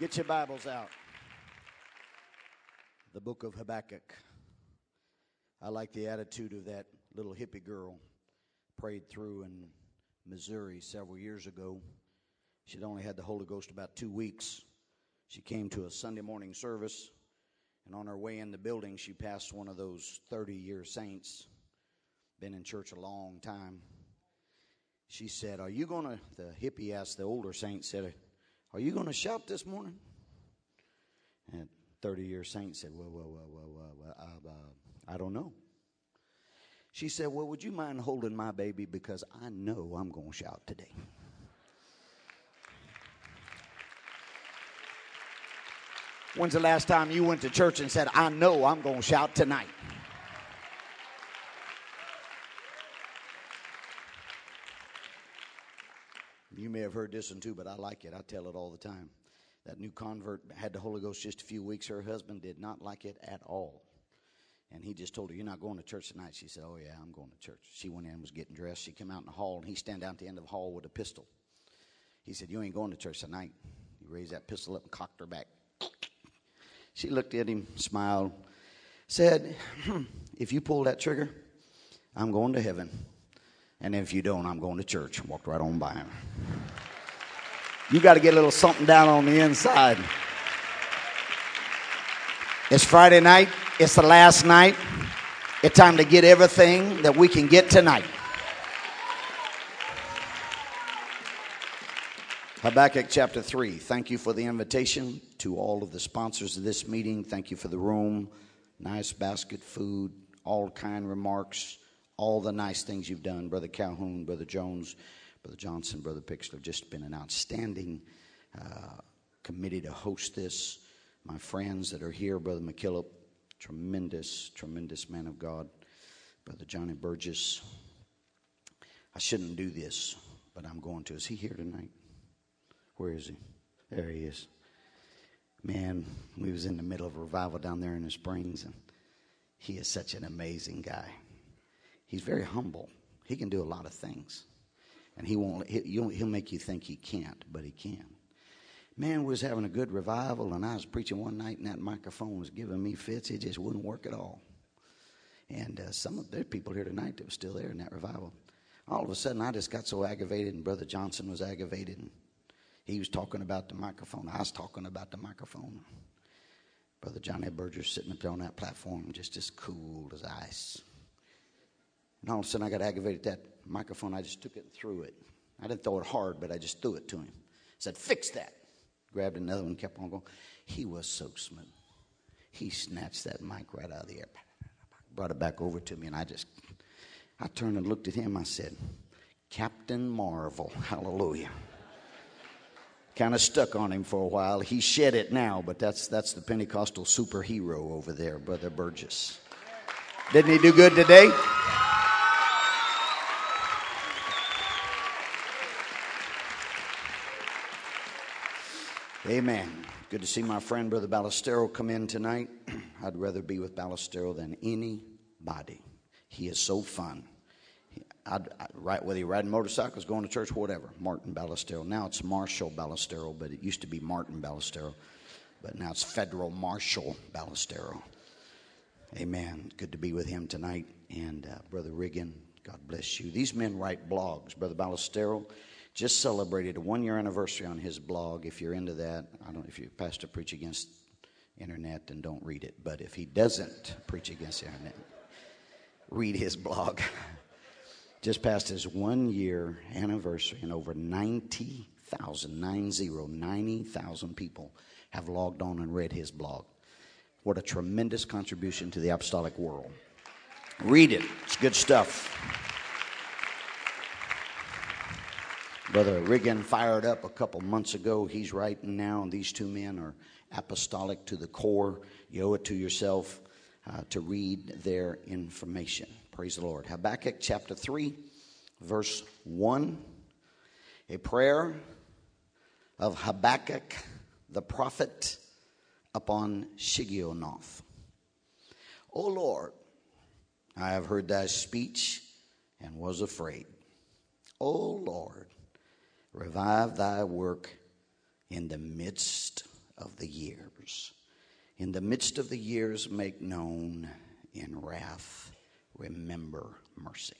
Get your Bibles out. The book of Habakkuk. I like the attitude of that little hippie girl prayed through in Missouri several years ago. She'd only had the Holy Ghost about two weeks. She came to a Sunday morning service, and on her way in the building, she passed one of those 30 year saints, been in church a long time. She said, Are you going to, the hippie asked the older saint, said, are you going to shout this morning? And 30 year saint said, Well, well, well, well, well, well I, uh, I don't know. She said, Well, would you mind holding my baby because I know I'm going to shout today. When's the last time you went to church and said, I know I'm going to shout tonight? You may have heard this one too, but I like it. I tell it all the time. That new convert had the Holy Ghost just a few weeks. Her husband did not like it at all. And he just told her, You're not going to church tonight. She said, Oh, yeah, I'm going to church. She went in and was getting dressed. She came out in the hall, and he stand down at the end of the hall with a pistol. He said, You ain't going to church tonight. He raised that pistol up and cocked her back. She looked at him, smiled, said, hmm, If you pull that trigger, I'm going to heaven. And if you don't, I'm going to church. Walked right on by him. You got to get a little something down on the inside. It's Friday night. It's the last night. It's time to get everything that we can get tonight. Habakkuk chapter 3. Thank you for the invitation to all of the sponsors of this meeting. Thank you for the room, nice basket food, all kind remarks all the nice things you've done. Brother Calhoun, Brother Jones, Brother Johnson, Brother Pixler, have just been an outstanding uh, committee to host this. My friends that are here, Brother McKillop, tremendous, tremendous man of God. Brother Johnny Burgess. I shouldn't do this, but I'm going to. Is he here tonight? Where is he? There he is. Man, we was in the middle of a revival down there in the Springs, and he is such an amazing guy. He's very humble. He can do a lot of things. And he won't, he'll, he'll make you think he can't, but he can. Man was having a good revival, and I was preaching one night, and that microphone was giving me fits. It just wouldn't work at all. And uh, some of the people here tonight that were still there in that revival. All of a sudden, I just got so aggravated, and Brother Johnson was aggravated, and he was talking about the microphone. I was talking about the microphone. Brother Johnny Burgess sitting up there on that platform, just as cool as ice. And all of a sudden, I got aggravated at that microphone. I just took it and threw it. I didn't throw it hard, but I just threw it to him. Said, Fix that. Grabbed another one, kept on going. He was so smooth. He snatched that mic right out of the air, brought it back over to me, and I just, I turned and looked at him. I said, Captain Marvel, hallelujah. kind of stuck on him for a while. He shed it now, but that's, that's the Pentecostal superhero over there, Brother Burgess. Didn't he do good today? Amen. Good to see my friend, Brother Ballestero, come in tonight. I'd rather be with Ballestero than anybody. He is so fun. I'd, I'd, right, whether you're riding motorcycles, going to church, whatever. Martin Ballestero. Now it's Marshall Ballestero, but it used to be Martin Ballestero. But now it's Federal Marshal Ballestero. Amen. Good to be with him tonight. And uh, Brother Riggin, God bless you. These men write blogs. Brother Ballestero just celebrated a one year anniversary on his blog. If you're into that, I don't. Know if you pastor preach against internet, then don't read it. But if he doesn't preach against internet, read his blog. just passed his one year anniversary, and over 90,000, 90, 90,000 people have logged on and read his blog. What a tremendous contribution to the apostolic world. Read it, it's good stuff. Brother Riggin fired up a couple months ago. He's writing now, and these two men are apostolic to the core. You owe it to yourself uh, to read their information. Praise the Lord. Habakkuk chapter 3, verse 1. A prayer of Habakkuk the prophet upon Shigionoth. O Lord, I have heard thy speech and was afraid. O Lord, Revive thy work in the midst of the years. In the midst of the years, make known in wrath, remember mercy.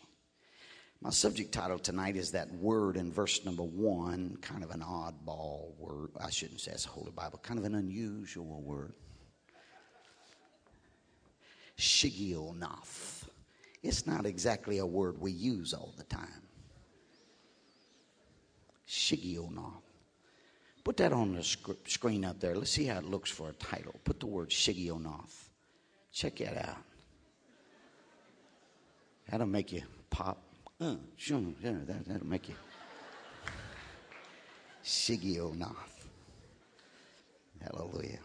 My subject title tonight is that word in verse number one, kind of an oddball word. I shouldn't say it's a Holy Bible, kind of an unusual word. Shigionoth. It's not exactly a word we use all the time. Shigionoth. Put that on the sc- screen up there. Let's see how it looks for a title. Put the word Shigionoth. Check that out. That'll make you pop. Uh, sure, yeah, that, that'll make you. Shigionoth. Hallelujah.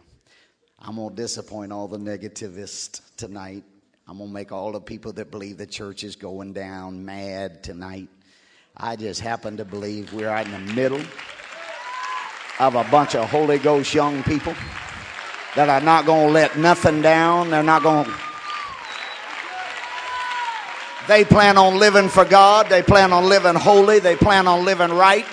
I'm going to disappoint all the negativists tonight. I'm going to make all the people that believe the church is going down mad tonight. I just happen to believe we're right in the middle of a bunch of Holy Ghost young people that are not going to let nothing down. They're not going to. They plan on living for God. They plan on living holy. They plan on living right.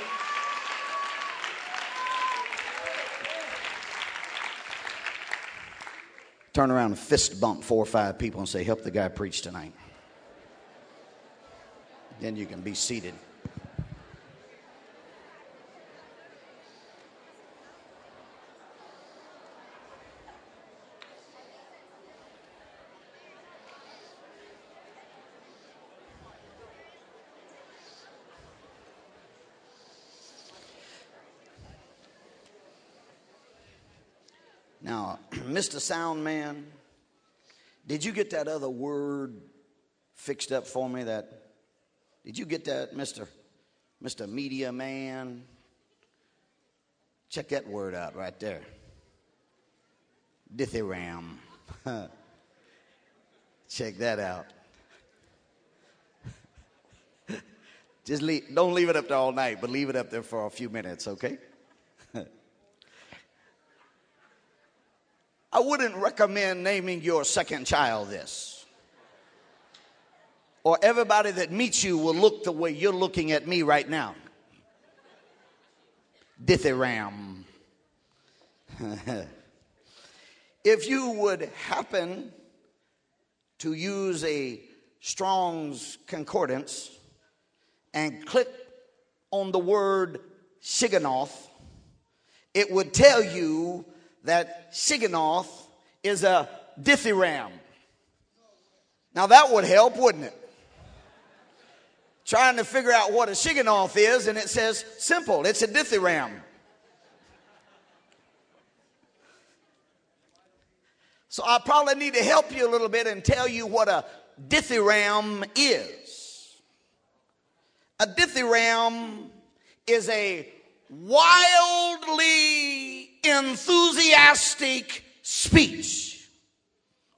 Turn around and fist bump four or five people and say, Help the guy preach tonight. Then you can be seated. Now, sound man? did you get that other word fixed up for me? That did you get that, Mr. Mr. Media Man? Check that word out right there. Dithyramb. Check that out. Just leave, don't leave it up there all night, but leave it up there for a few minutes, okay? I wouldn't recommend naming your second child this. Or everybody that meets you will look the way you're looking at me right now. Dithyramb. if you would happen to use a Strong's Concordance and click on the word Shigionoth, it would tell you that Shigionoth is a dithyramb. Now that would help, wouldn't it? Trying to figure out what a Shigionoth is, and it says simple, it's a dithyramb. So I probably need to help you a little bit and tell you what a dithyramb is. A dithyramb is a wildly enthusiastic speech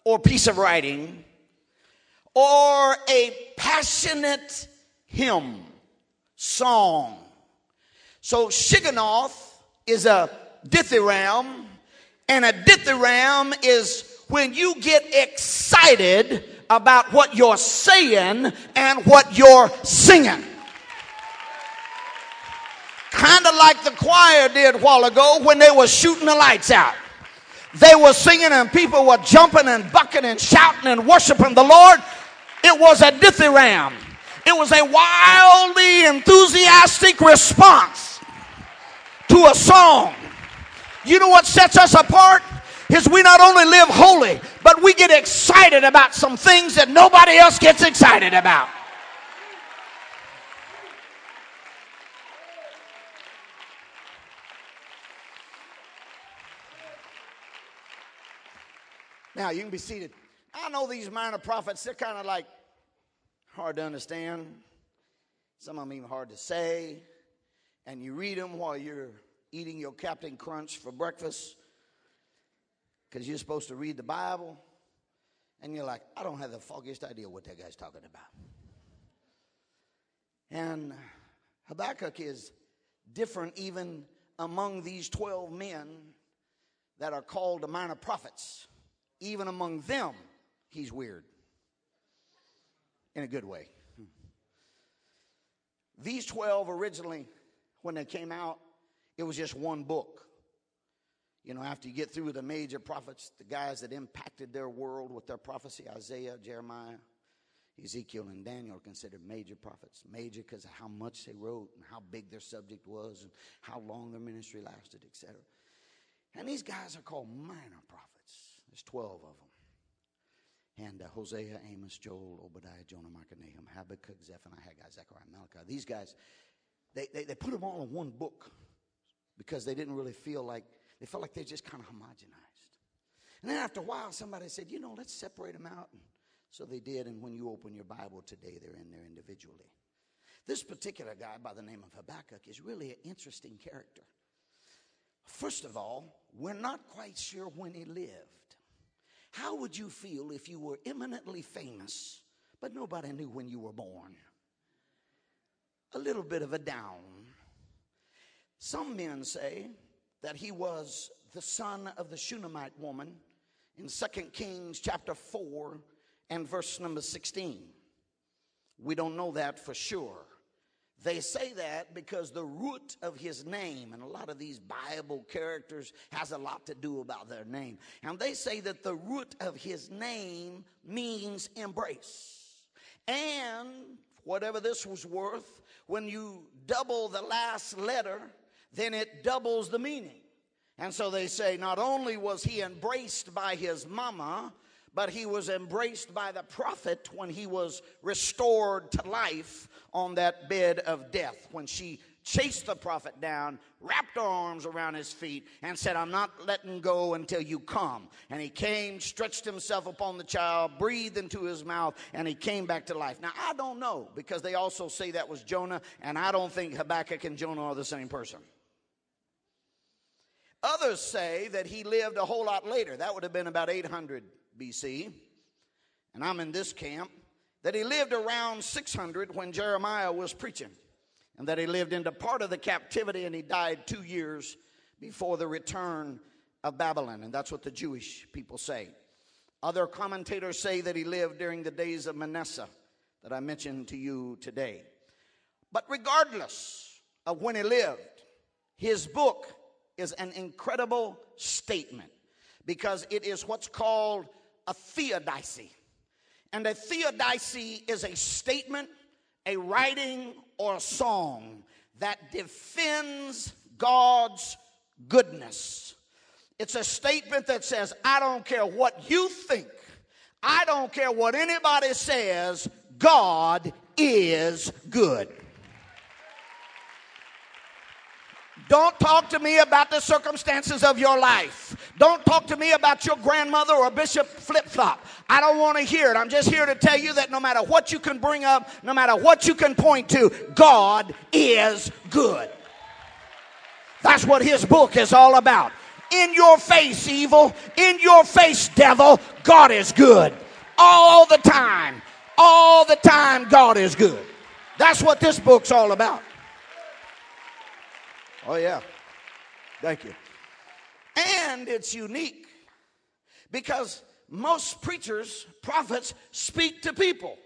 or piece of writing or a passionate hymn, song. So Shigionoth is a dithyramb, and a dithyramb is when you get excited about what you're saying and what you're singing kind of like the choir did a while ago when they were shooting the lights out. They were singing and people were jumping and bucking and shouting and worshiping the Lord. It was a dithyramb. It was a wildly enthusiastic response to a song. You know what sets us apart? Is we not only live holy, but we get excited about some things that nobody else gets excited about. Now, you can be seated. I know these minor prophets, they're kind of like hard to understand. Some of them even hard to say. And you read them while you're eating your Captain Crunch for breakfast because you're supposed to read the Bible. And you're like, I don't have the foggiest idea what that guy's talking about. And Habakkuk is different even among these 12 men that are called the minor prophets even among them, he's weird. In a good way. These 12 originally, when they came out, it was just one book. You know, after you get through the major prophets, the guys that impacted their world with their prophecy Isaiah, Jeremiah, Ezekiel, and Daniel are considered major prophets. Major because of how much they wrote and how big their subject was and how long their ministry lasted, etc. And these guys are called minor prophets. There's 12 of them. And uh, Hosea, Amos, Joel, Obadiah, Jonah, Micah, Nahum, Habakkuk, Zephaniah, Haggai, Zechariah, Malachi. These guys, they, they, they put them all in one book because they didn't really feel like, they felt like they're just kind of homogenized. And then after a while, somebody said, you know, let's separate them out. And so they did. And when you open your Bible today, they're in there individually. This particular guy by the name of Habakkuk is really an interesting character. First of all, we're not quite sure when he lived. How would you feel if you were eminently famous, but nobody knew when you were born? A little bit of a down. Some men say that he was the son of the Shunammite woman in 2 Kings chapter 4 and verse number 16. We don't know that for sure. They say that because the root of his name, and a lot of these Bible characters has a lot to do about their name. And they say that the root of his name means embrace. And whatever this was worth, when you double the last letter, then it doubles the meaning. And so they say not only was he embraced by his mama, but he was embraced by the prophet when he was restored to life on that bed of death. When she chased the prophet down, wrapped her arms around his feet, and said, I'm not letting go until you come. And he came, stretched himself upon the child, breathed into his mouth, and he came back to life. Now, I don't know because they also say that was Jonah, and I don't think Habakkuk and Jonah are the same person. Others say that he lived a whole lot later. That would have been about 800 BC, and I'm in this camp, that he lived around 600 when Jeremiah was preaching, and that he lived into part of the captivity and he died two years before the return of Babylon, and that's what the Jewish people say. Other commentators say that he lived during the days of Manasseh that I mentioned to you today. But regardless of when he lived, his book is an incredible statement because it is what's called a theodicy. And a theodicy is a statement, a writing, or a song that defends God's goodness. It's a statement that says, I don't care what you think, I don't care what anybody says, God is good. Don't talk to me about the circumstances of your life. Don't talk to me about your grandmother or Bishop Flip Flop. I don't want to hear it. I'm just here to tell you that no matter what you can bring up, no matter what you can point to, God is good. That's what his book is all about. In your face, evil. In your face, devil. God is good. All the time. All the time, God is good. That's what this book's all about. Oh, yeah. Thank you. And it's unique because most preachers, prophets, speak to people.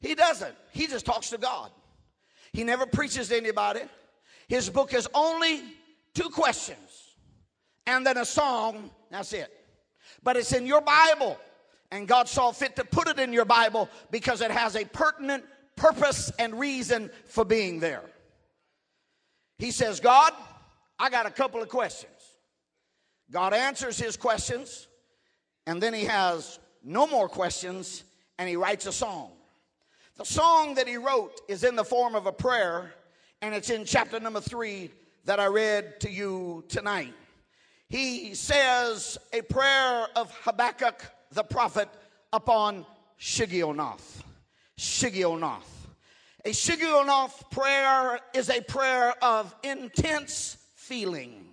He doesn't. He just talks to God. He never preaches to anybody. His book is only two questions and then a song. That's it. But it's in your Bible. And God saw fit to put it in your Bible because it has a pertinent purpose and reason for being there. He says, God, I got a couple of questions. God answers his questions, and then he has no more questions, and he writes a song. The song that he wrote is in the form of a prayer, and it's in chapter number three that I read to you tonight. He says a prayer of Habakkuk the prophet upon Shigionoth. Shigionoth. A Shigionoth prayer is a prayer of intense feeling.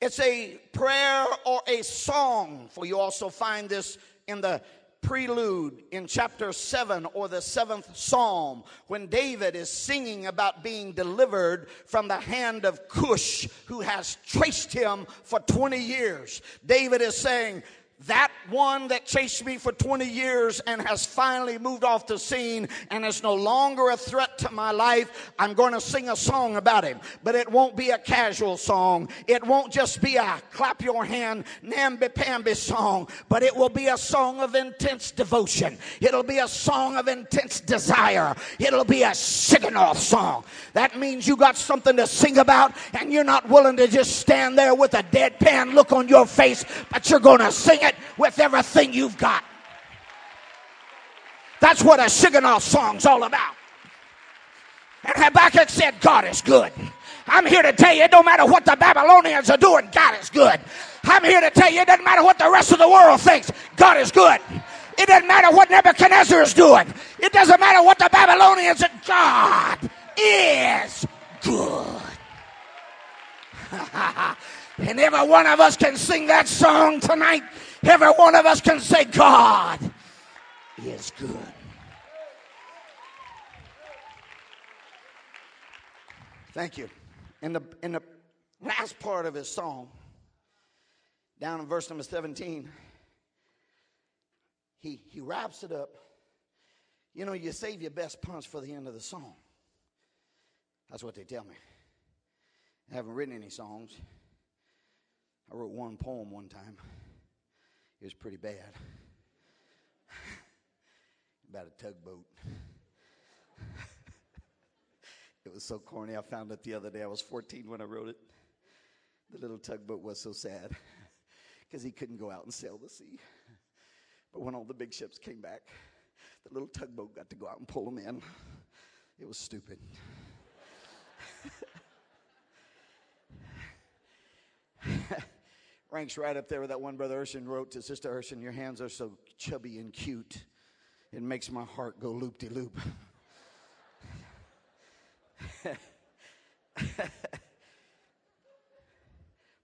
It's a prayer or a song, for you also find this in the prelude in chapter 7 or the seventh psalm when David is singing about being delivered from the hand of Cush who has traced him for 20 years. David is saying, that one that chased me for 20 years and has finally moved off the scene and is no longer a threat to my life, I'm going to sing a song about him. But it won't be a casual song. It won't just be a clap your hand, namby-pamby song, but it will be a song of intense devotion. It'll be a song of intense desire. It'll be a Shigionoth song. That means you got something to sing about and you're not willing to just stand there with a deadpan look on your face, but you're going to sing it with everything you've got. That's what a Shigionoth song's all about. And Habakkuk said, God is good. I'm here to tell you, it don't matter what the Babylonians are doing, God is good. I'm here to tell you, it doesn't matter what the rest of the world thinks, God is good. It doesn't matter what Nebuchadnezzar is doing. It doesn't matter what the Babylonians are. God is good. and every one of us can sing that song tonight. Every one of us can say, God is good. Thank you. In the, in the last part of his song, down in verse number 17, he, he wraps it up. You know, you save your best punch for the end of the song. That's what they tell me. I haven't written any songs. I wrote one poem one time. It was pretty bad. About a tugboat. it was so corny. I found it the other day. I was 14 when I wrote it. The little tugboat was so sad because he couldn't go out and sail the sea. But when all the big ships came back, the little tugboat got to go out and pull them in. It was stupid. Ranks right up there with that one brother Urshan wrote to Sister Urshan, Your hands are so chubby and cute, it makes my heart go loop de loop.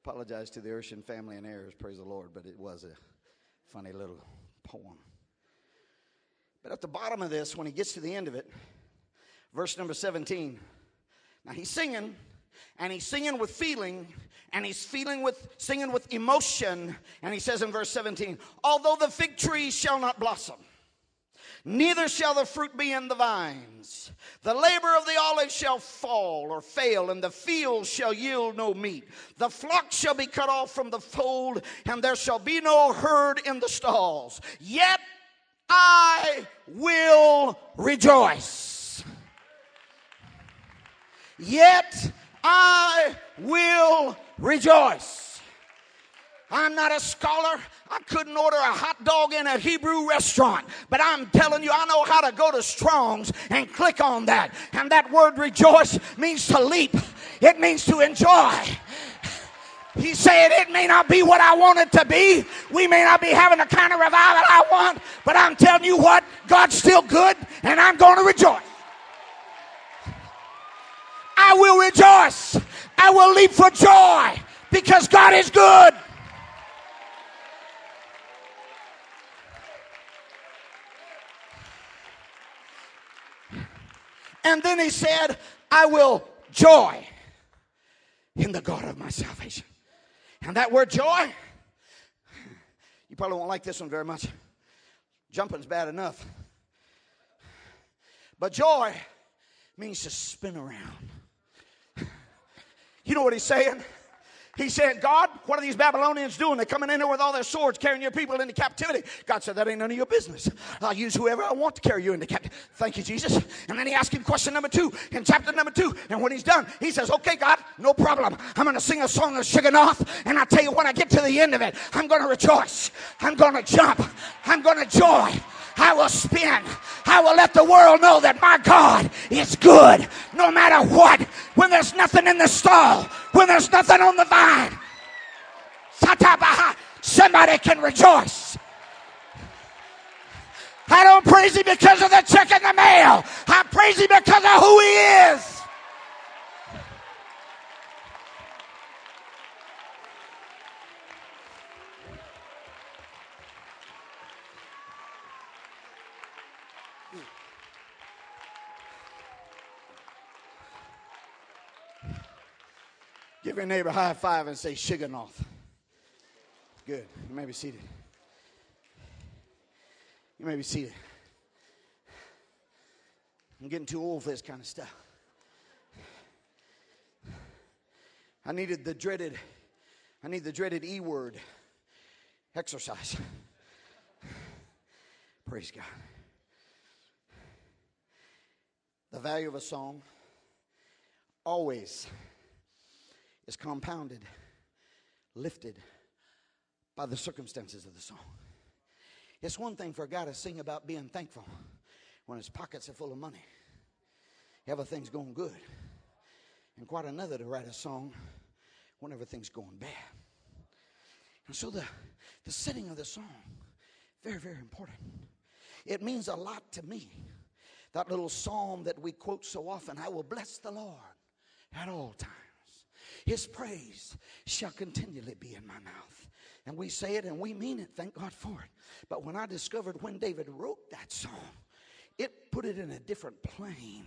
Apologize to the Urshan family and heirs, praise the Lord, but it was a funny little poem. But at the bottom of this, when he gets to the end of it, verse number 17, now he's singing and he's singing with feeling and he's feeling with singing with emotion. And he says in verse 17 although the fig tree shall not blossom neither shall the fruit be in the vines. The labor of the olive shall fall or fail and the field shall yield no meat. The flock shall be cut off from the fold and there shall be no herd in the stalls. Yet i will rejoice. Yet I will rejoice. I'm not a scholar. I couldn't order a hot dog in a Hebrew restaurant, but I'm telling you, I know how to go to Strong's and click on that. And that word rejoice means to leap, it means to enjoy. He said, It may not be what I want it to be. We may not be having the kind of revival I want, but I'm telling you what, God's still good, and I'm going to rejoice. I will rejoice. I will leap for joy because God is good. And then he said, I will joy in the God of my salvation. And that word joy, you probably won't like this one very much. Jumping's bad enough. But joy means to spin around. You know what he's saying? He said, God, what are these Babylonians doing? They're coming in here with all their swords, carrying your people into captivity. God said, That ain't none of your business. I'll use whoever I want to carry you into captivity. Thank you, Jesus. And then he asked him question number two in chapter number two. And when he's done, he says, Okay, God, no problem. I'm going to sing a song of Shigionoth. And I tell you, when I get to the end of it, I'm going to rejoice. I'm going to jump. I'm going to joy. I will spin. I will let the world know that my God is good no matter what. When there's nothing in the stall, when there's nothing on the vine, somebody can rejoice. I don't praise him because of the check in the mail. I praise him because of who he is. Give your neighbor a high five and say Shigionoth. Good. You may be seated. You may be seated. I'm getting too old for this kind of stuff. I needed the dreaded, I need the dreaded E word exercise. Praise God. The value of a song always is compounded, lifted by the circumstances of the song. It's one thing for a guy to sing about being thankful when his pockets are full of money, everything's going good, and quite another to write a song when everything's going bad. And so the, the setting of the song, very, very important. It means a lot to me. That little psalm that we quote so often I will bless the Lord at all times. His praise shall continually be in my mouth. And we say it and we mean it. Thank God for it. But when I discovered when David wrote that song, put it in a different plane.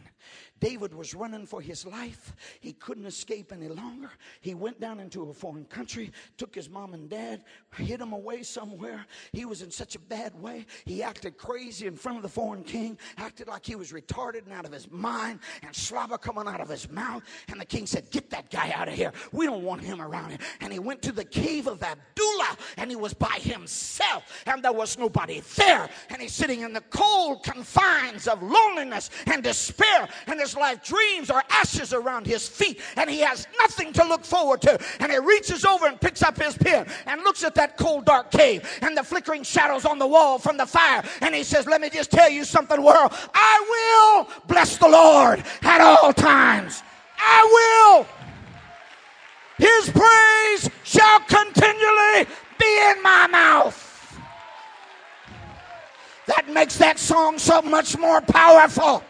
David was running for his life. He couldn't escape any longer. He went down into a foreign country, took his mom and dad, hid them away somewhere. He was in such a bad way. He acted crazy in front of the foreign king, acted like he was retarded and out of his mind, and slobber coming out of his mouth. And the king said, Get that guy out of here. We don't want him around here. And he went to the cave of Adullam, and he was by himself, and there was nobody there. And he's sitting in the cold confines of loneliness and despair, and his life dreams are ashes around his feet, and he has nothing to look forward to. And he reaches over and picks up his pen and looks at that cold, dark cave and the flickering shadows on the wall from the fire, and he says, Let me just tell you something, world. I will bless the Lord at all times. I will. His praise shall continually be in my mouth. That makes that song so much more powerful.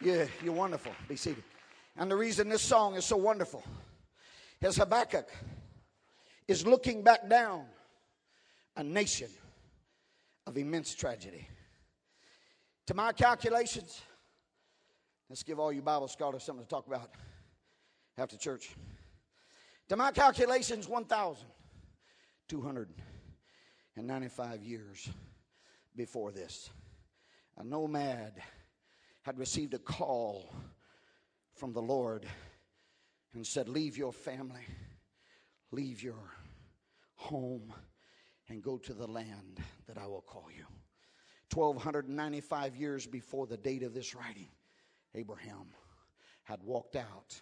Yeah, you're wonderful. Be seated. And the reason this song is so wonderful is Habakkuk is looking back down a nation of immense tragedy. To my calculations, let's give all you Bible scholars something to talk about after church. To my calculations, 1,295 years before this, a nomad had received a call from the Lord and said, Leave your family, leave your home, and go to the land that I will call you. 1295 years before the date of this writing, Abraham had walked out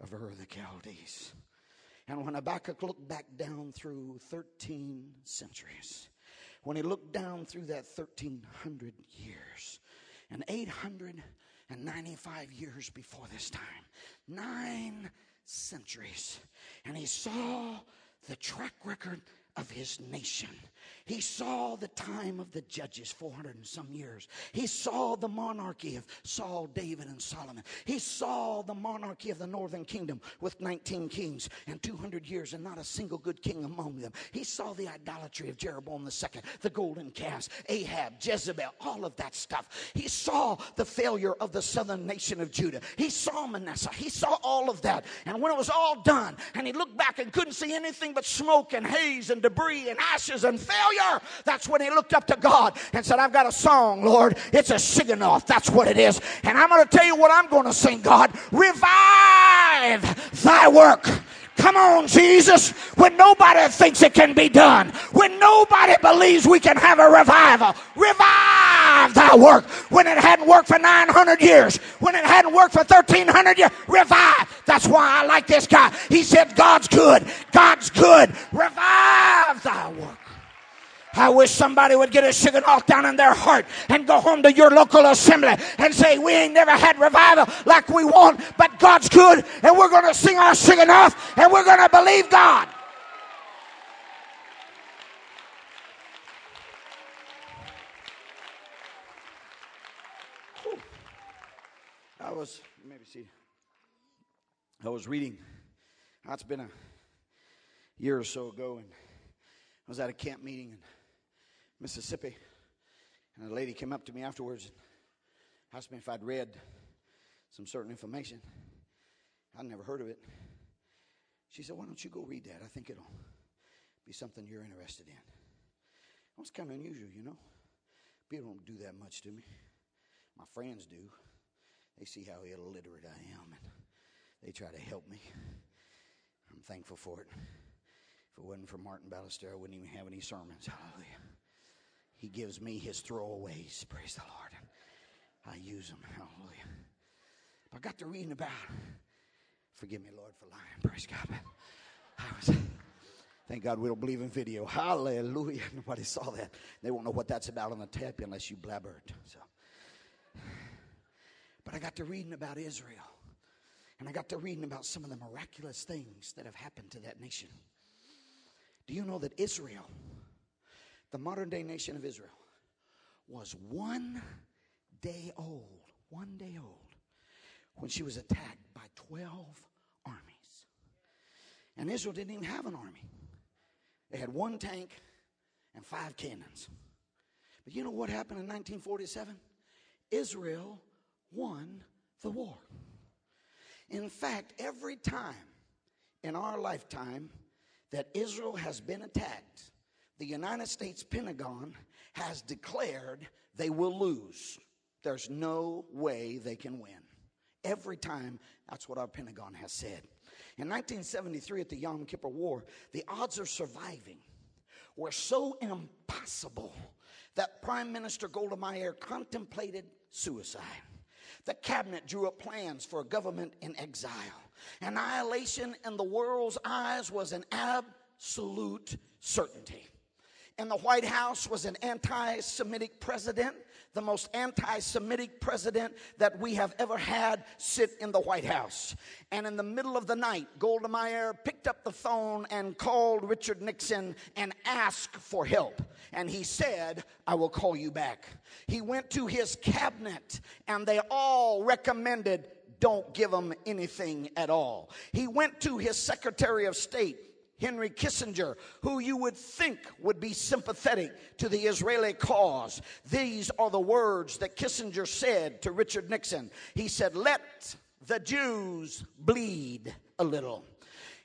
of Ur of the Chaldees. And when Habakkuk looked back down through 13 centuries, when he looked down through that 1300 years, and 895 years before this time, nine centuries, and he saw the track record of his nation. He saw the time of the judges, 400 and some years. He saw the monarchy of Saul, David, and Solomon. He saw the monarchy of the northern kingdom with 19 kings and 200 years and not a single good king among them. He saw the idolatry of Jeroboam II, the golden calves, Ahab, Jezebel, all of that stuff. He saw the failure of the southern nation of Judah. He saw Manasseh. He saw all of that. And when it was all done, and he looked back and couldn't see anything but smoke and haze and debris and ashes and failure, that's when he looked up to God and said, I've got a song, Lord. It's a off. That's what it is. And I'm going to tell you what I'm going to sing, God. Revive thy work. Come on, Jesus. When nobody thinks it can be done, when nobody believes we can have a revival, revive thy work. When it hadn't worked for 900 years, when it hadn't worked for 1300 years, revive. That's why I like this guy. He said, God's good. God's good. Revive thy work. I wish somebody would get a Shigionoth down in their heart and go home to your local assembly and say, We ain't never had revival like we want, but God's good, and we're going to sing our Shigionoth, and we're going to believe God. Was, maybe see, I was reading, that's been a year or so ago, and I was at a camp meeting, in Mississippi. And a lady came up to me afterwards and asked me if I'd read some certain information. I'd never heard of it. She said, Why don't you go read that? I think it'll be something you're interested in. It's kind of unusual, you know. People don't do that much to me. My friends do. They see how illiterate I am, and they try to help me. I'm thankful for it. If it wasn't for Martin Ballester, I wouldn't even have any sermons. Hallelujah. He gives me his throwaways. Praise the Lord. I use them. Hallelujah. But I got to reading about. Forgive me, Lord, for lying. Praise God. I was. Thank God we don't believe in video. Hallelujah. Nobody saw that. They won't know what that's about on the tape unless you blabbered. So. But I got to reading about Israel. And I got to reading about some of the miraculous things that have happened to that nation. Do you know that Israel, the modern day nation of Israel, was one day old, one day old, when she was attacked by 12 armies. And Israel didn't even have an army, they had one tank and five cannons. But you know what happened in 1947? Israel won the war. In fact, every time in our lifetime that Israel has been attacked, the United States Pentagon has declared they will lose. There's no way they can win. Every time, that's what our Pentagon has said. In 1973, at the Yom Kippur War, the odds of surviving were so impossible that Prime Minister Golda Meir contemplated suicide. The cabinet drew up plans for a government in exile. Annihilation in the world's eyes was an absolute certainty. In the White House was an anti Semitic president the most anti Semitic president that we have ever had sit in the White House. And in the middle of the night, Golda Meir picked up the phone and called Richard Nixon and asked for help. And he said, I will call you back. He went to his cabinet and they all recommended don't give him anything at all. He went to his Secretary of State Henry Kissinger, who you would think would be sympathetic to the Israeli cause. These are the words that Kissinger said to Richard Nixon. He said, Let the Jews bleed a little.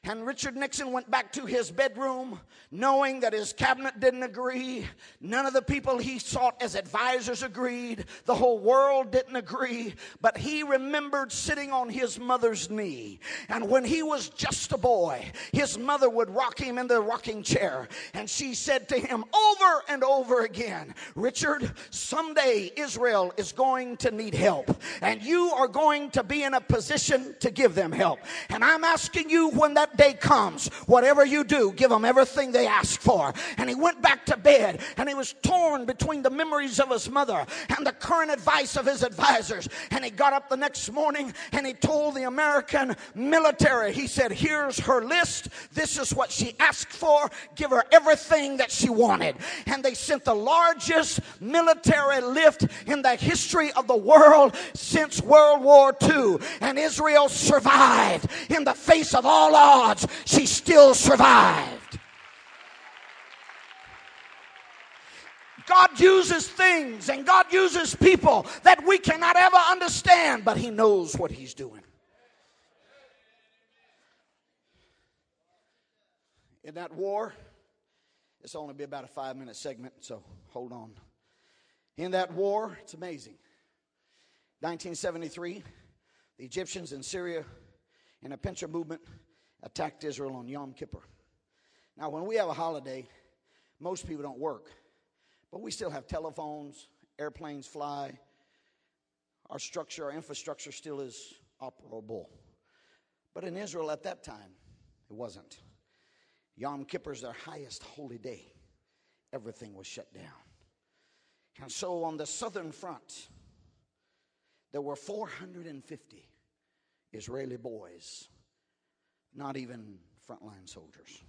And Richard Nixon went back to his bedroom knowing that his cabinet didn't agree. None of the people he sought as advisors agreed. The whole world didn't agree. But he remembered sitting on his mother's knee. And when he was just a boy, his mother would rock him in the rocking chair. And she said to him over and over again, Richard, someday Israel is going to need help. And you are going to be in a position to give them help. And I'm asking you when that that day comes, whatever you do, give them everything they ask for. And he went back to bed and he was torn between the memories of his mother and the current advice of his advisors. And he got up the next morning and he told the American military, he said, Here's her list. This is what she asked for. Give her everything that she wanted. And they sent the largest military lift in the history of the world since World War II. And Israel survived in the face of all odds odds, she still survived. God uses things and God uses people that we cannot ever understand, but He knows what He's doing. In that war, it's only be about a five minute segment, so hold on. In that war, it's amazing. 1973, the Egyptians in Syria in a pincer movement attacked Israel on Yom Kippur. Now, when we have a holiday, most people don't work, but we still have telephones, airplanes fly. Our structure, our infrastructure still is operable. But in Israel at that time, it wasn't. Yom Kippur is their highest holy day. Everything was shut down. And so on the southern front, there were 450 Israeli boys not even frontline soldiers.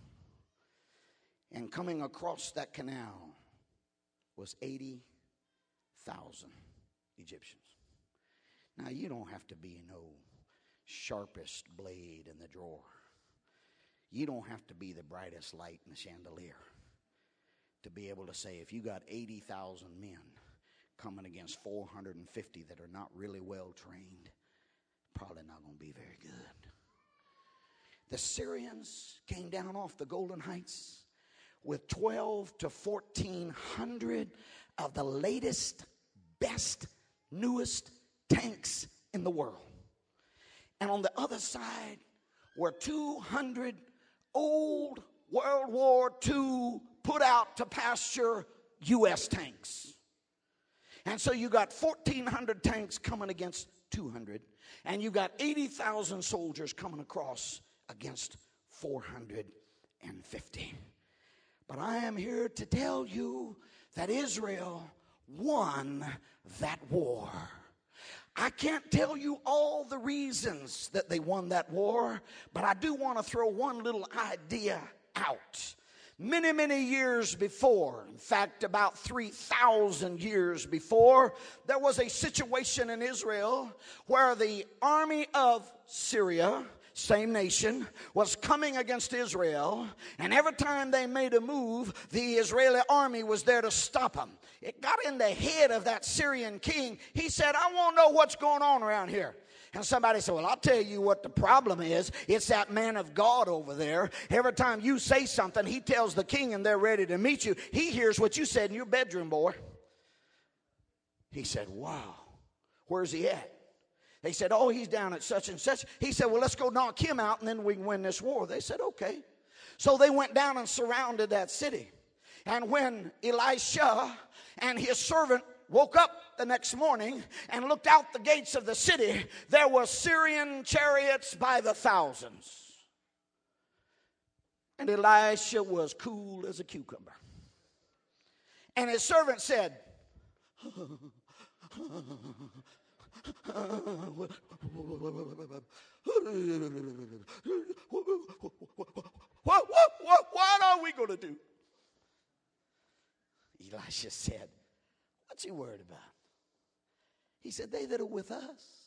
And coming across that canal was 80,000 Egyptians. Now, you don't have to be no sharpest blade in the drawer. You don't have to be the brightest light in the chandelier to be able to say if you got 80,000 men coming against 450 that are not really well trained, probably not going to be very good. The Syrians came down off the Golan Heights. with 12 to 1400 of the latest, best, newest tanks in the world. And on the other side were 200 old World War II put out to pasture U.S. tanks. And so you got 1,400 tanks coming against 200, and you got 80,000 soldiers coming across against 450. But I am here to tell you that Israel won that war. I can't tell you all the reasons that they won that war, but I do want to throw one little idea out many, many years before, in fact, about 3,000 years before, there was a situation in Israel where the army of Syria, same nation, was coming against Israel, and every time they made a move, the Israeli army was there to stop them. It got in the head of that Syrian king. He said, I want to know what's going on around here. And somebody said, Well, I'll tell you what the problem is. It's that man of God over there. Every time you say something, he tells the king and they're ready to meet you. He hears what you said in your bedroom, boy. He said, Wow, where's he at? They said, Oh, he's down at such and such. He said, Well, let's go knock him out and then we can win this war. They said, Okay. So they went down and surrounded that city. And when Elisha and his servant woke up the next morning and looked out the gates of the city, there were Syrian chariots by the thousands. And Elisha was cool as a cucumber. And his servant said, what, what, what, what are we going to do? Elisha said, What's he worried about? He said, They that are with us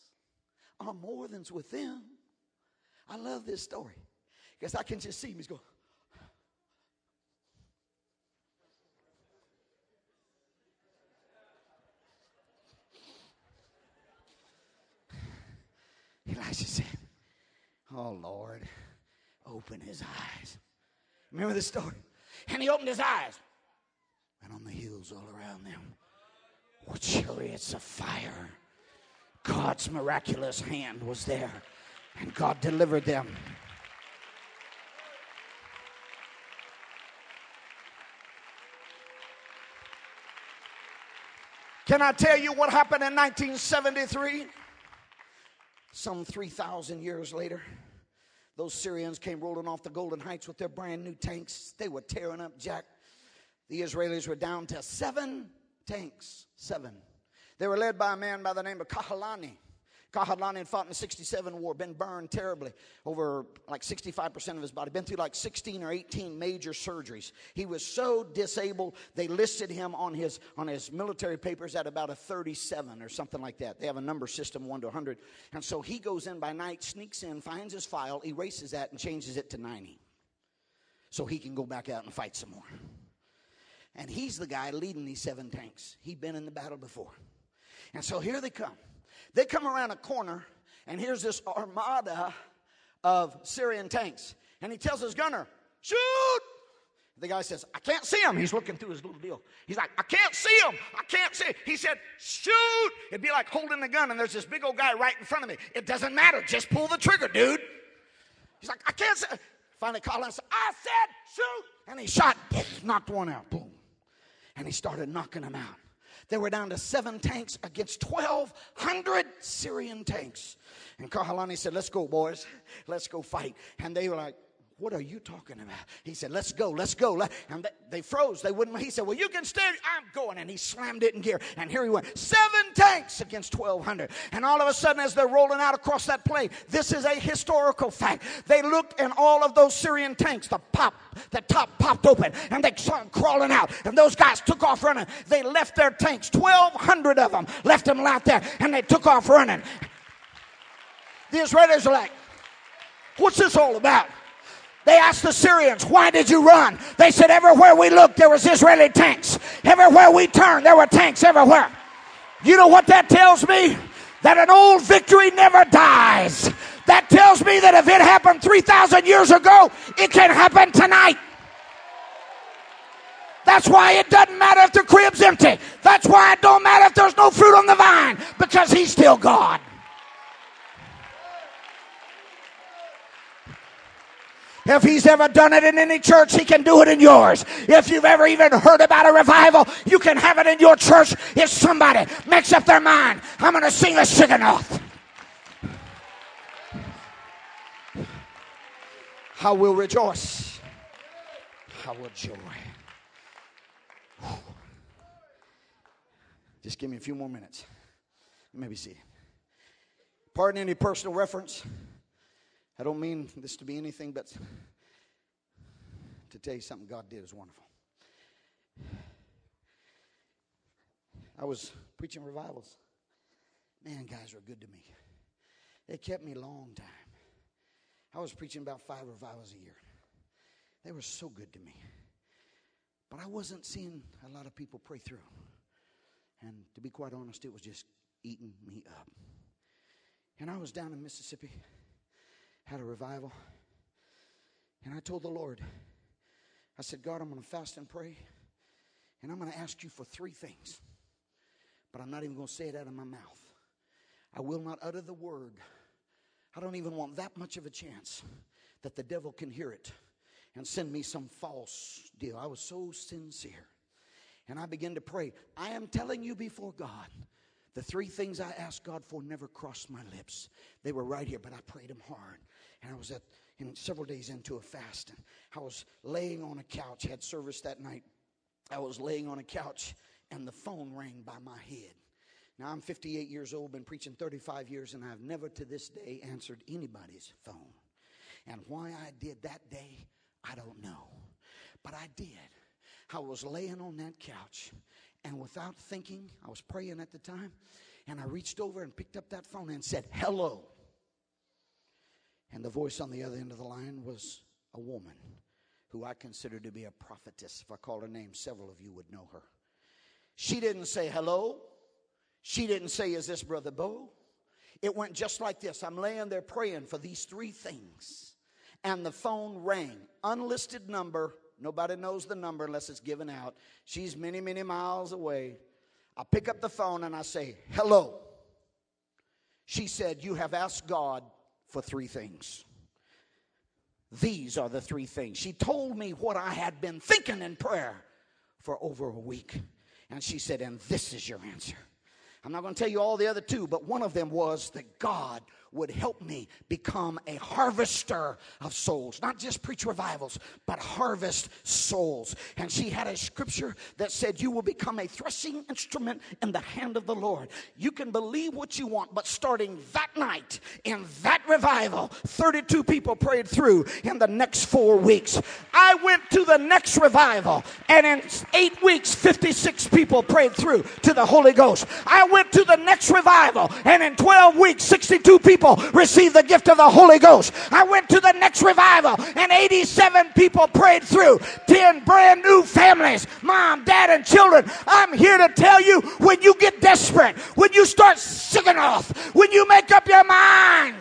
are more than's with them. I love this story because I can just see him. He's going, Elisha said, Oh Lord, open his eyes. Remember the story? And he opened his eyes. And on the hills all around them were chariots of fire. God's miraculous hand was there, and God delivered them. Can I tell you what happened in 1973? Some 3,000 years later, those Syrians came rolling off the Golan Heights with their brand new tanks. They were tearing up Jack. The Israelis were down to seven tanks, seven. They were led by a man by the name of Kahalani. Kahalani had fought in the 67 war, been burned terribly over like 65% of his body, been through like 16 or 18 major surgeries. He was so disabled, they listed him on his, on his military papers at about a 37 or something like that. They have a number system, 1 to 100. And so he goes in by night, sneaks in, finds his file, erases that, and changes it to 90 so he can go back out and fight some more. And he's the guy leading these seven tanks. He'd been in the battle before. And so here they come. They come around a corner, and here's this armada of Syrian tanks. And he tells his gunner, Shoot! The guy says, I can't see him. He's looking through his little deal. He's like, I can't see him. I can't see. He said, Shoot! It'd be like holding the gun, and there's this big old guy right in front of me. It doesn't matter. Just pull the trigger, dude. He's like, I can't see. Finally called said, I said, shoot. And he shot, knocked one out. Boom and he started knocking them out. They were down to seven tanks against 1,200 Syrian tanks. And Kahalani said, Let's go, boys. Let's go fight. And they were like, what are you talking about? He said, Let's go, let's go. And they froze. They wouldn't. He said, Well, you can stay. I'm going. And he slammed it in gear. And here he went. Seven tanks against 1,200. And all of a sudden, as they're rolling out across that plain, this is a historical fact. They looked, and all of those Syrian tanks, the pop, the top popped open, and they saw them crawling out. And those guys took off running. They left their tanks, 1,200 of them, left them out there, and they took off running. The Israelis are like, What's this all about? They asked the Syrians, Why did you run? They said, Everywhere we looked, there was Israeli tanks. Everywhere we turned, there were tanks everywhere. You know what that tells me? That an old victory never dies. That tells me that if it happened 3,000 years ago, it can happen tonight. That's why it doesn't matter if the crib's empty. That's why it don't matter if there's no fruit on the vine because he's still God. If he's ever done it in any church, he can do it in yours. If you've ever even heard about a revival, you can have it in your church if somebody makes up their mind. I'm going to sing the Shigionoth. I will rejoice. I will joy. Just give me a few more minutes. Maybe see. Pardon any personal reference. I don't mean this to be anything but to tell you something God did is wonderful. I was preaching revivals. Man, guys were good to me. They kept me a long time. I was preaching about five revivals a year. They were so good to me. But I wasn't seeing a lot of people pray through. And to be quite honest, it was just eating me up. And I was down in Mississippi had a revival. And I told the Lord, I said, God, I'm going to fast and pray. And I'm going to ask you for three things. But I'm not even going to say it out of my mouth. I will not utter the word. I don't even want that much of a chance that the devil can hear it and send me some false deal. I was so sincere. And I began to pray. I am telling you before God, the three things I asked God for never crossed my lips. They were right here, but I prayed them hard. And I was at several days into a fast. And I was laying on a couch, had service that night. I was laying on a couch, and the phone rang by my head. Now I'm 58 years old, been preaching 35 years, and I've never to this day answered anybody's phone. And why I did that day, I don't know. But I did. I was laying on that couch, and without thinking, I was praying at the time, and I reached over and picked up that phone and said, Hello. And the voice on the other end of the line was a woman who I consider to be a prophetess. If I called her name, several of you would know her. She didn't say hello. She didn't say, Is this Brother Bow? It went just like this I'm laying there praying for these three things. And the phone rang. Unlisted number. Nobody knows the number unless it's given out. She's many, many miles away. I pick up the phone and I say, Hello. She said, You have asked God for three things. These are the three things. She told me what I had been thinking in prayer for over a week. And she said, And this is your answer. I'm not going to tell you all the other two, but one of them was that God would help me become a harvester of souls. Not just preach revivals, but harvest souls. And she had a scripture that said, You will become a threshing instrument in the hand of the Lord. You can believe what you want, but starting that night in that revival, 32 people prayed through in the next four weeks. I went to the next revival, and in eight weeks, 56 people prayed through to the Holy Ghost. I went to the next revival, and in 12 weeks, 62 people people received the gift of the Holy Ghost. I went to the next revival and 87 people prayed through. 10 brand new families, mom, dad, and children. I'm here to tell you when you get desperate, when you start shigionoth, when you make up your mind.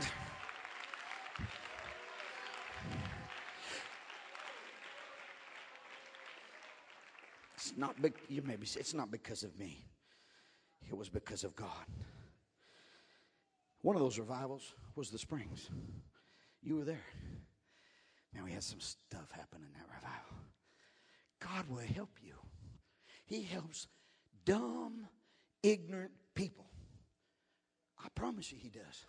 It's not big, you maybe it's not because of me. It was because of God. One of those revivals was the Springs. You were there. Man, we had some stuff happen in that revival. God will help you. He helps dumb, ignorant people. I promise you, He does.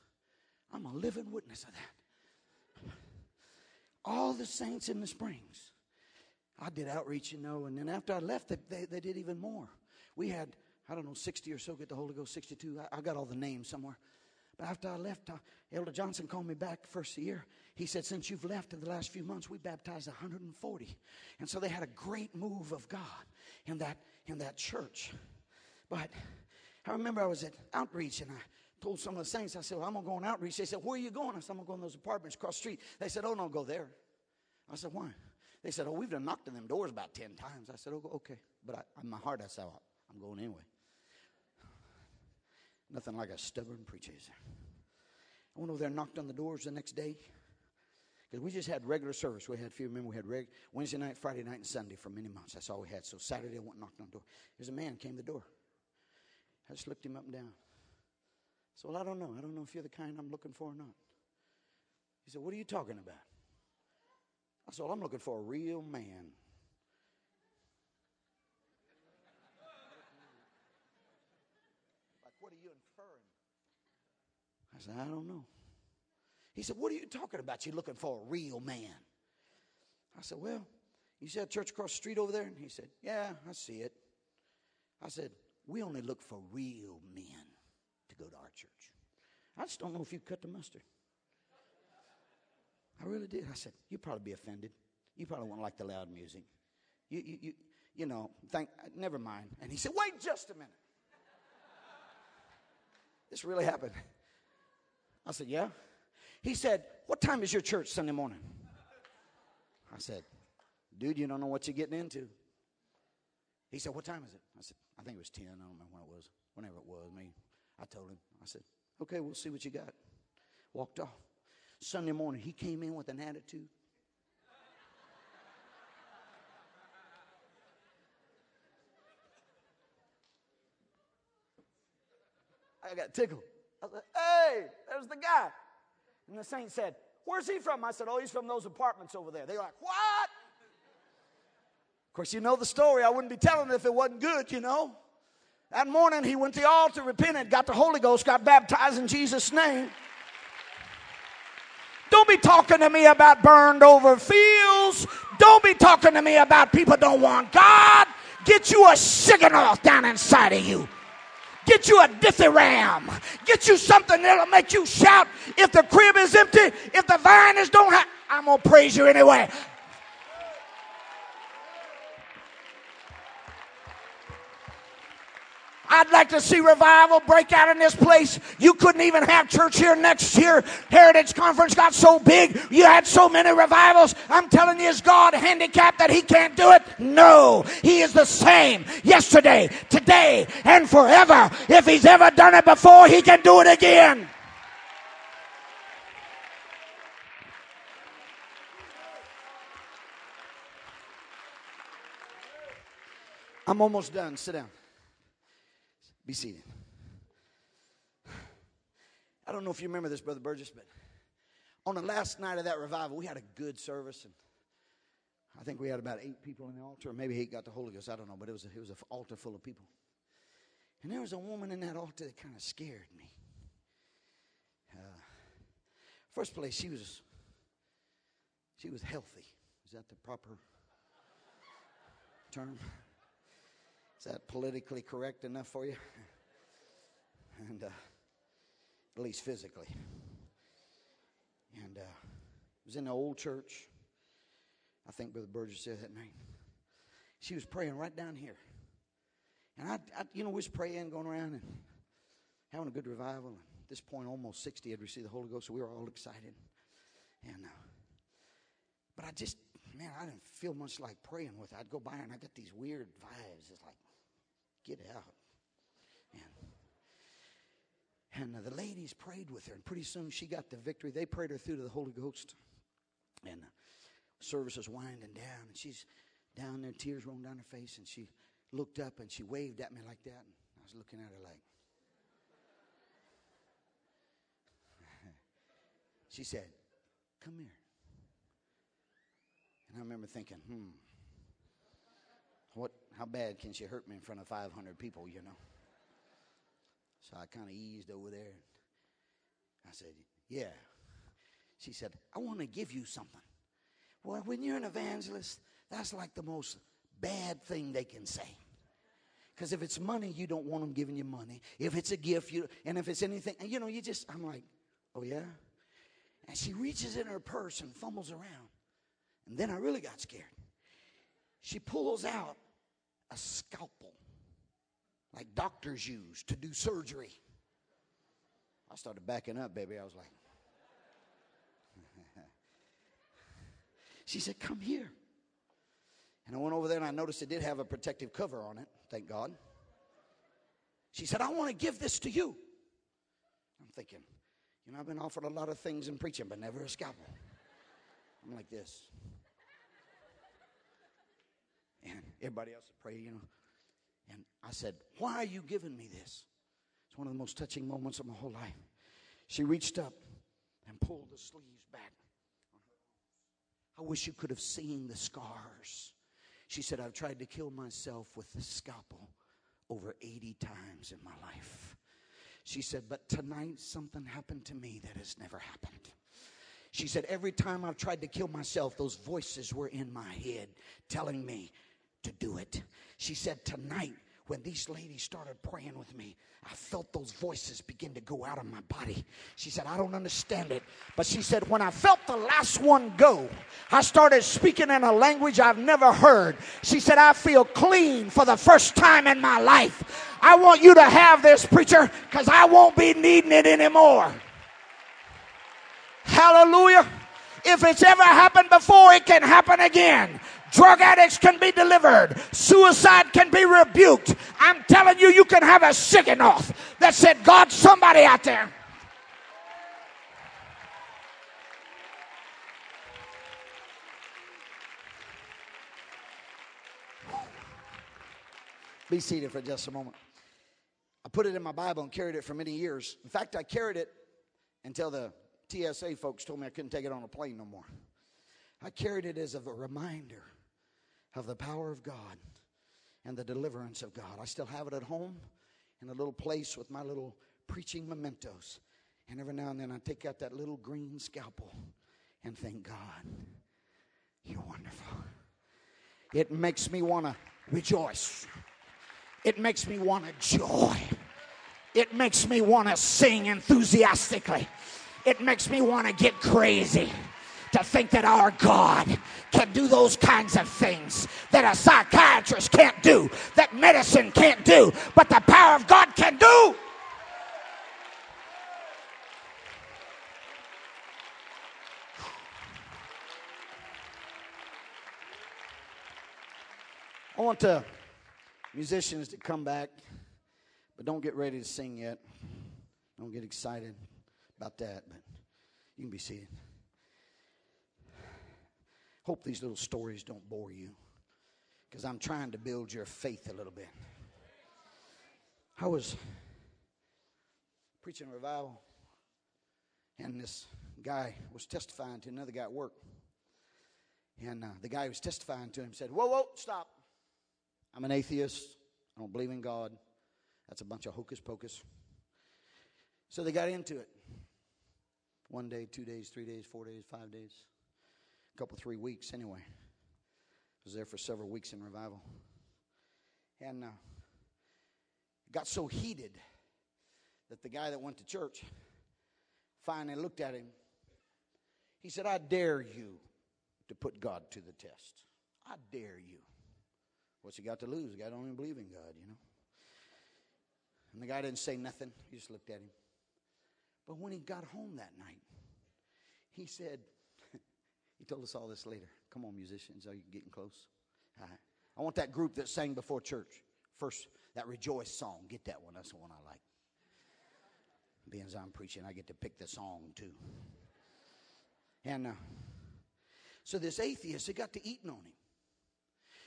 I'm a living witness of that. All the saints in the Springs. I did outreach, you know, and then after I left, they, they, they did even more. We had, I don't know, 60 or so get the Holy Ghost, 62. I, I got all the names somewhere. But after I left, uh, Elder Johnson called me back first year. He said, Since you've left in the last few months, we baptized 140. And so they had a great move of God in that, in that church. But I remember I was at outreach and I told some of the saints, I said, well, I'm going to go on outreach. They said, Where are you going? I said, I'm going to go in those apartments across the street. They said, Oh, no, go there. I said, Why? They said, Oh, we've done knocked on them doors about 10 times. I said, Oh, okay. But I, in my heart, I said, I'm going anyway. Nothing like a stubborn preacher. I went over there and knocked on the doors the next day. Because we just had regular service. We had, if you remember, we had reg- Wednesday night, Friday night, and Sunday for many months. That's all we had. So Saturday, I went and knocked on the door. There's a man came to the door. I just looked him up and down. So, well, I don't know. I don't know if you're the kind I'm looking for or not. He said, What are you talking about? I said, Well, I'm looking for a real man. Like, what are you inferring? I said, I don't know. He said, What are you talking about? You're looking for a real man. I said, Well, you see a church across the street over there? And he said, Yeah, I see it. I said, We only look for real men to go to our church. I just don't know if you cut the mustard. I really did. I said, You'd probably be offended. You probably won't like the loud music. You, you, you, you know, thank, never mind. And he said, Wait just a minute. This really happened. I said, Yeah. He said, What time is your church Sunday morning? I said, Dude, you don't know what you're getting into. He said, What time is it? I said, I think it was 10. I don't remember when it was. Whenever it was, me. I told him. I said, Okay, we'll see what you got. Walked off. Sunday morning, he came in with an attitude. I got tickled. I Hey, there's the guy. And the saint said, Where's he from? I said, Oh, he's from those apartments over there. They're like, What? Of course, you know the story. I wouldn't be telling it if it wasn't good, you know. That morning, he went to the altar, repented, got the Holy Ghost, got baptized in Jesus' name. Don't be talking to me about burned over fields. Don't be talking to me about people don't want God. Get you a Shigionoth down inside of you. Get you a dithyramb. Get you something that'll make you shout. If the crib is empty, if the vine is don't have, I'm gonna praise you anyway. I'd like to see revival break out in this place. You couldn't even have church here next year. Heritage Conference got so big. You had so many revivals. I'm telling you, is God handicapped that He can't do it? No. He is the same yesterday, today, and forever. If He's ever done it before, He can do it again. I'm almost done. Sit down. Be seated. I don't know if you remember this, Brother Burgess, but on the last night of that revival, we had a good service, and I think we had about eight people in the altar, maybe eight got the Holy Ghost. I don't know, but it was a, it was an altar full of people. And there was a woman in that altar that kind of scared me. Uh, first place, she was she was healthy. Is that the proper term? Is that politically correct enough for you? And uh, at least physically. And uh, it was in the old church. I think Brother Burgess said that night. She was praying right down here. And I, I, you know, we was praying, going around and having a good revival. And at this point, almost 60 had received the Holy Ghost, so we were all excited. And, uh, but I just, man, I didn't feel much like praying with her. I'd go by and I got these weird vibes. It's like, get out. And, and uh, the ladies prayed with her, and pretty soon she got the victory. They prayed her through to the Holy Ghost. And uh, service was winding down, and she's down there, tears rolling down her face, and she looked up and she waved at me like that. And I was looking at her like, she said, Come here. And I remember thinking, hmm, what, how bad can she hurt me in front of 500 people, you know? So I kind of eased over there. I said, Yeah. She said, I want to give you something. Well, when you're an evangelist, that's like the most bad thing they can say. Because if it's money, you don't want them giving you money. If it's a gift, you and if it's anything, you know, you just I'm like, oh yeah. And she reaches in her purse and fumbles around. And then I really got scared. She pulls out a scalpel, like doctors use to do surgery. I started backing up, baby. I was like, she said, Come here. And I went over there and I noticed it did have a protective cover on it, thank God. She said, I want to give this to you. I'm thinking, you know, I've been offered a lot of things in preaching, but never a scalpel. I'm like this. And everybody else would pray, you know. And I said, Why are you giving me this? It's one of the most touching moments of my whole life. She reached up and pulled the sleeves back. I wish you could have seen the scars. She said, I've tried to kill myself with the scalpel over 80 times in my life. She said, But tonight something happened to me that has never happened. She said, Every time I've tried to kill myself, those voices were in my head telling me to do it. She said, Tonight, when these ladies started praying with me, I felt those voices begin to go out of my body. She said, I don't understand it. But she said, when I felt the last one go, I started speaking in a language I've never heard. She said, I feel clean for the first time in my life. I want you to have this, preacher, because I won't be needing it anymore. Hallelujah. If it's ever happened before, it can happen again. Drug addicts can be delivered. Suicide can be rebuked. I'm telling you, you can have a shigionoth that said, God, somebody out there. Be seated for just a moment. I put it in my Bible and carried it for many years. In fact, I carried it until the TSA folks told me I couldn't take it on a plane no more. I carried it as a reminder of the power of God and the deliverance of God. I still have it at home in a little place with my little preaching mementos. And every now and then I take out that little green scalpel and thank God, you're wonderful. It makes me want to rejoice. It makes me want to joy. It makes me want to sing enthusiastically. It makes me want to get crazy to think that our God can do those kinds of things that a psychiatrist can't do, that medicine can't do, but the power of God can do. I want the musicians to come back, but don't get ready to sing yet. Don't get excited about that, but you can be seated. Hope these little stories don't bore you because I'm trying to build your faith a little bit. I was preaching revival, and this guy was testifying to another guy at work. And uh, the guy who was testifying to him said, Whoa, whoa, stop. I'm an atheist. I don't believe in God. That's a bunch of hocus pocus. So they got into it. One day, two days, three days, four days, five days a couple, three weeks anyway. I was there for several weeks in revival. And uh, got so heated that the guy that went to church finally looked at him. He said, I dare you to put God to the test. I dare you. What's he got to lose? The guy don't even believe in God, you know. And the guy didn't say nothing. He just looked at him. But when he got home that night, he said, he told us all this later. Come on, musicians. Are you getting close? Right. I want that group that sang before church. First, that rejoice song. Get that one. That's the one I like. Being as I'm preaching, I get to pick the song too. And uh, so this atheist, it got to eating on him.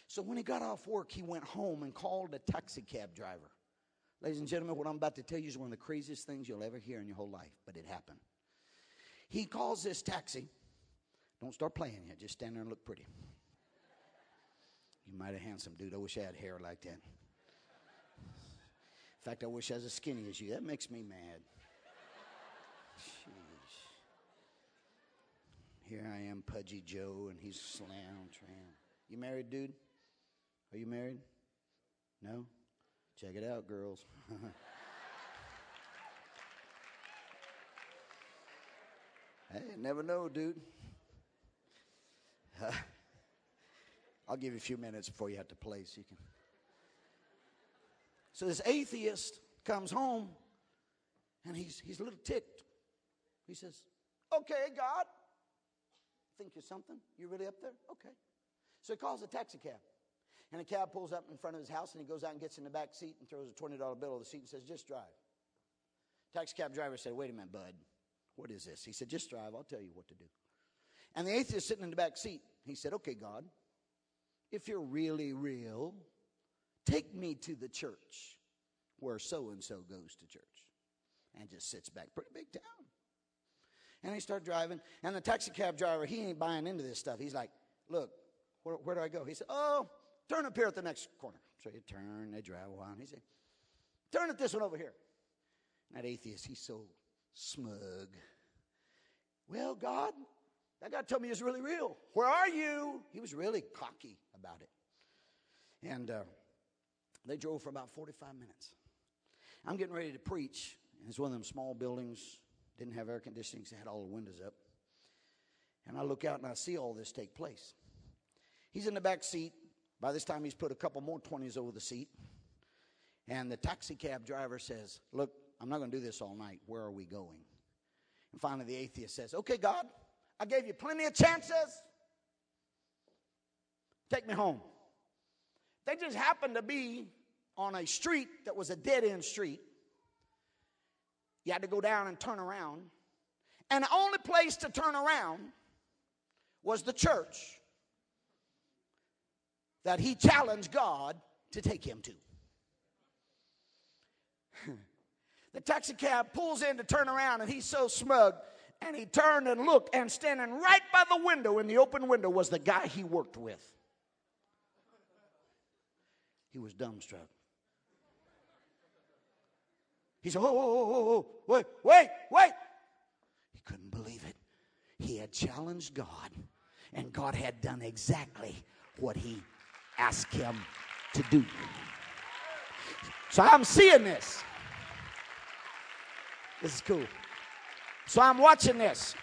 So when he got off work, he went home and called a taxi cab driver. Ladies and gentlemen, what I'm about to tell you is one of the craziest things you'll ever hear in your whole life, but it happened. He calls this taxi don't start playing yet. Just stand there and look pretty. You might have handsome dude. I wish I had hair like that. In fact, I wish I was as skinny as you. That makes me mad. Jeez. Here I am, Pudgy Joe, and he's slam tram. You married, dude? Are you married? No? Check it out, girls. hey, never know, dude. I'll give you a few minutes before you have to play so you can. So this atheist comes home and he's, he's a little ticked. He says, Okay, God, think you're something? You're really up there? Okay. So he calls a taxi cab. And a cab pulls up in front of his house and he goes out and gets in the back seat and throws a $20 bill on the seat and says, Just drive. Taxi cab driver said, Wait a minute, bud. What is this? He said, Just drive. I'll tell you what to do. And the atheist sitting in the back seat, he said, Okay, God, if you're really real, take me to the church where so and so goes to church. And just sits back. Pretty big town. And he start driving, and the taxi cab driver, he ain't buying into this stuff. He's like, Look, where, where do I go? He said, Oh, turn up here at the next corner. So you turn, they drive a while, and he said, Turn at this one over here. And that atheist, he's so smug. Well, God, that God told me it's really real. Where are you? He was really cocky about it. And uh, they drove for about 45 minutes. I'm getting ready to preach. It's one of them small buildings, didn't have air conditioning, so had all the windows up. And I look out and I see all this take place. He's in the back seat. By this time, he's put a couple more 20s over the seat. And the taxi cab driver says, Look, I'm not going to do this all night. Where are we going? And finally, the atheist says, Okay, God, I gave you plenty of chances. Take me home. They just happened to be on a street that was a dead end street. You had to go down and turn around. And the only place to turn around was the church that he challenged God to take him to. the taxi cab pulls in to turn around, and he's so smug. And he turned and looked, and standing right by the window in the open window was the guy he worked with. He was dumbstruck. He said, Whoa, whoa, whoa, whoa, whoa, wait, wait, wait. He couldn't believe it. He had challenged God, and God had done exactly what he asked him to do. So I'm seeing this. This is cool. So I'm watching this.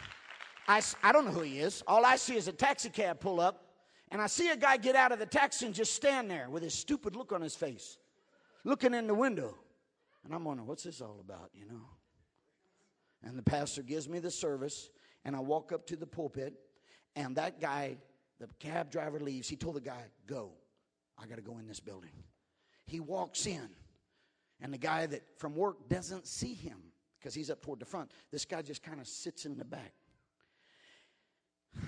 I, I don't know who he is. All I see is a taxi cab pull up, and I see a guy get out of the taxi and just stand there with his stupid look on his face, looking in the window. And I'm wondering, what's this all about, you know? And the pastor gives me the service, and I walk up to the pulpit, and that guy, the cab driver leaves. He told the guy, Go. I got to go in this building. He walks in, and the guy that from work doesn't see him because he's up toward the front. This guy just kind of sits in the back.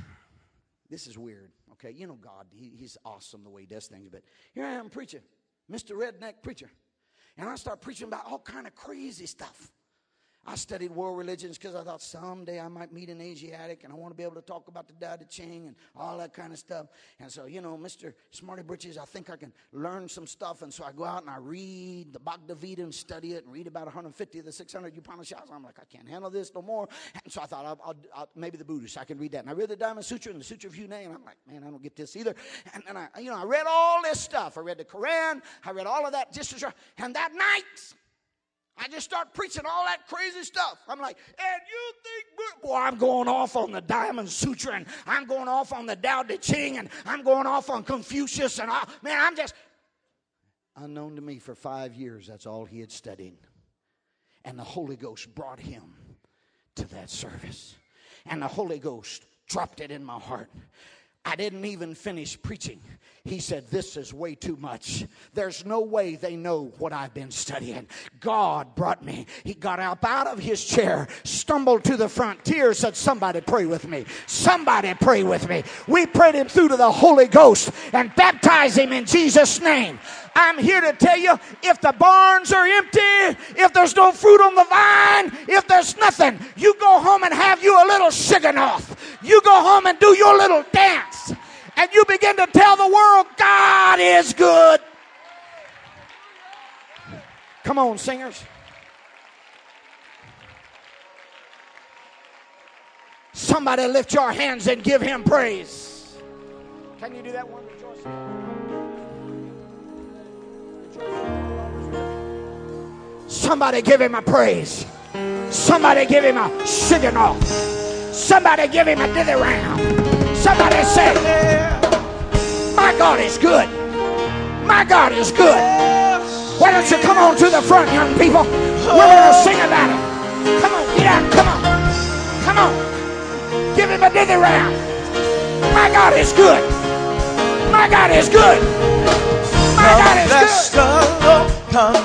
This is weird, okay? You know God, he, He's awesome the way He does things, but here I am preaching, Mr. Redneck Preacher. And I start preaching about all kind of crazy stuff. I studied world religions because I thought someday I might meet an Asiatic and I want to be able to talk about the Tao Te Ching and all that kind of stuff. And so, you know, Mr. Smarty Britches, I think I can learn some stuff. And so I go out and I read the Bhagavad Gita and study it and read about 150 of the 600 Upanishads. I'm like, I can't handle this no more. And so I thought, I'll, I'll, I'll, maybe the Buddhist, I can read that. And I read the Diamond Sutra and the Sutra of Huineng, and I'm like, man, I don't get this either. And, and I, you know, I read all this stuff. I read the Quran. I read all of that just and that night, I just start preaching all that crazy stuff. I'm like, and you think, boy, I'm going off on the Diamond Sutra, and I'm going off on the Tao Te Ching, and I'm going off on Confucius, and all, man, I'm just unknown to me for five years. That's all he had studied, and the Holy Ghost brought him to that service, and the Holy Ghost dropped it in my heart. I didn't even finish preaching. He said, This is way too much. There's no way they know what I've been studying. God brought me. He got up out of his chair, stumbled to the front, tears said, Somebody pray with me. Somebody pray with me. We prayed him through to the Holy Ghost and baptized him in Jesus' name. I'm here to tell you if the barns are empty, if there's no fruit on the vine, if there's nothing, you go home and have you a little shigionoth. You go home and do your little dance. And you begin to tell the world, God is good. Come on, singers. Somebody lift your hands and give him praise. Can you do that one? Somebody give him a praise. Somebody give him a shigionoth. Somebody give him a dithyramb. Somebody say, My God is good. My God is good. Why don't you come on to the front, young people? We're going to sing about it. Come on, get out. Come on. Come on. Give him a dithyramb. My God is good. My God is good. My God is good.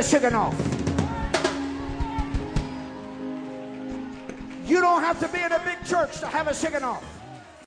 a sugar off.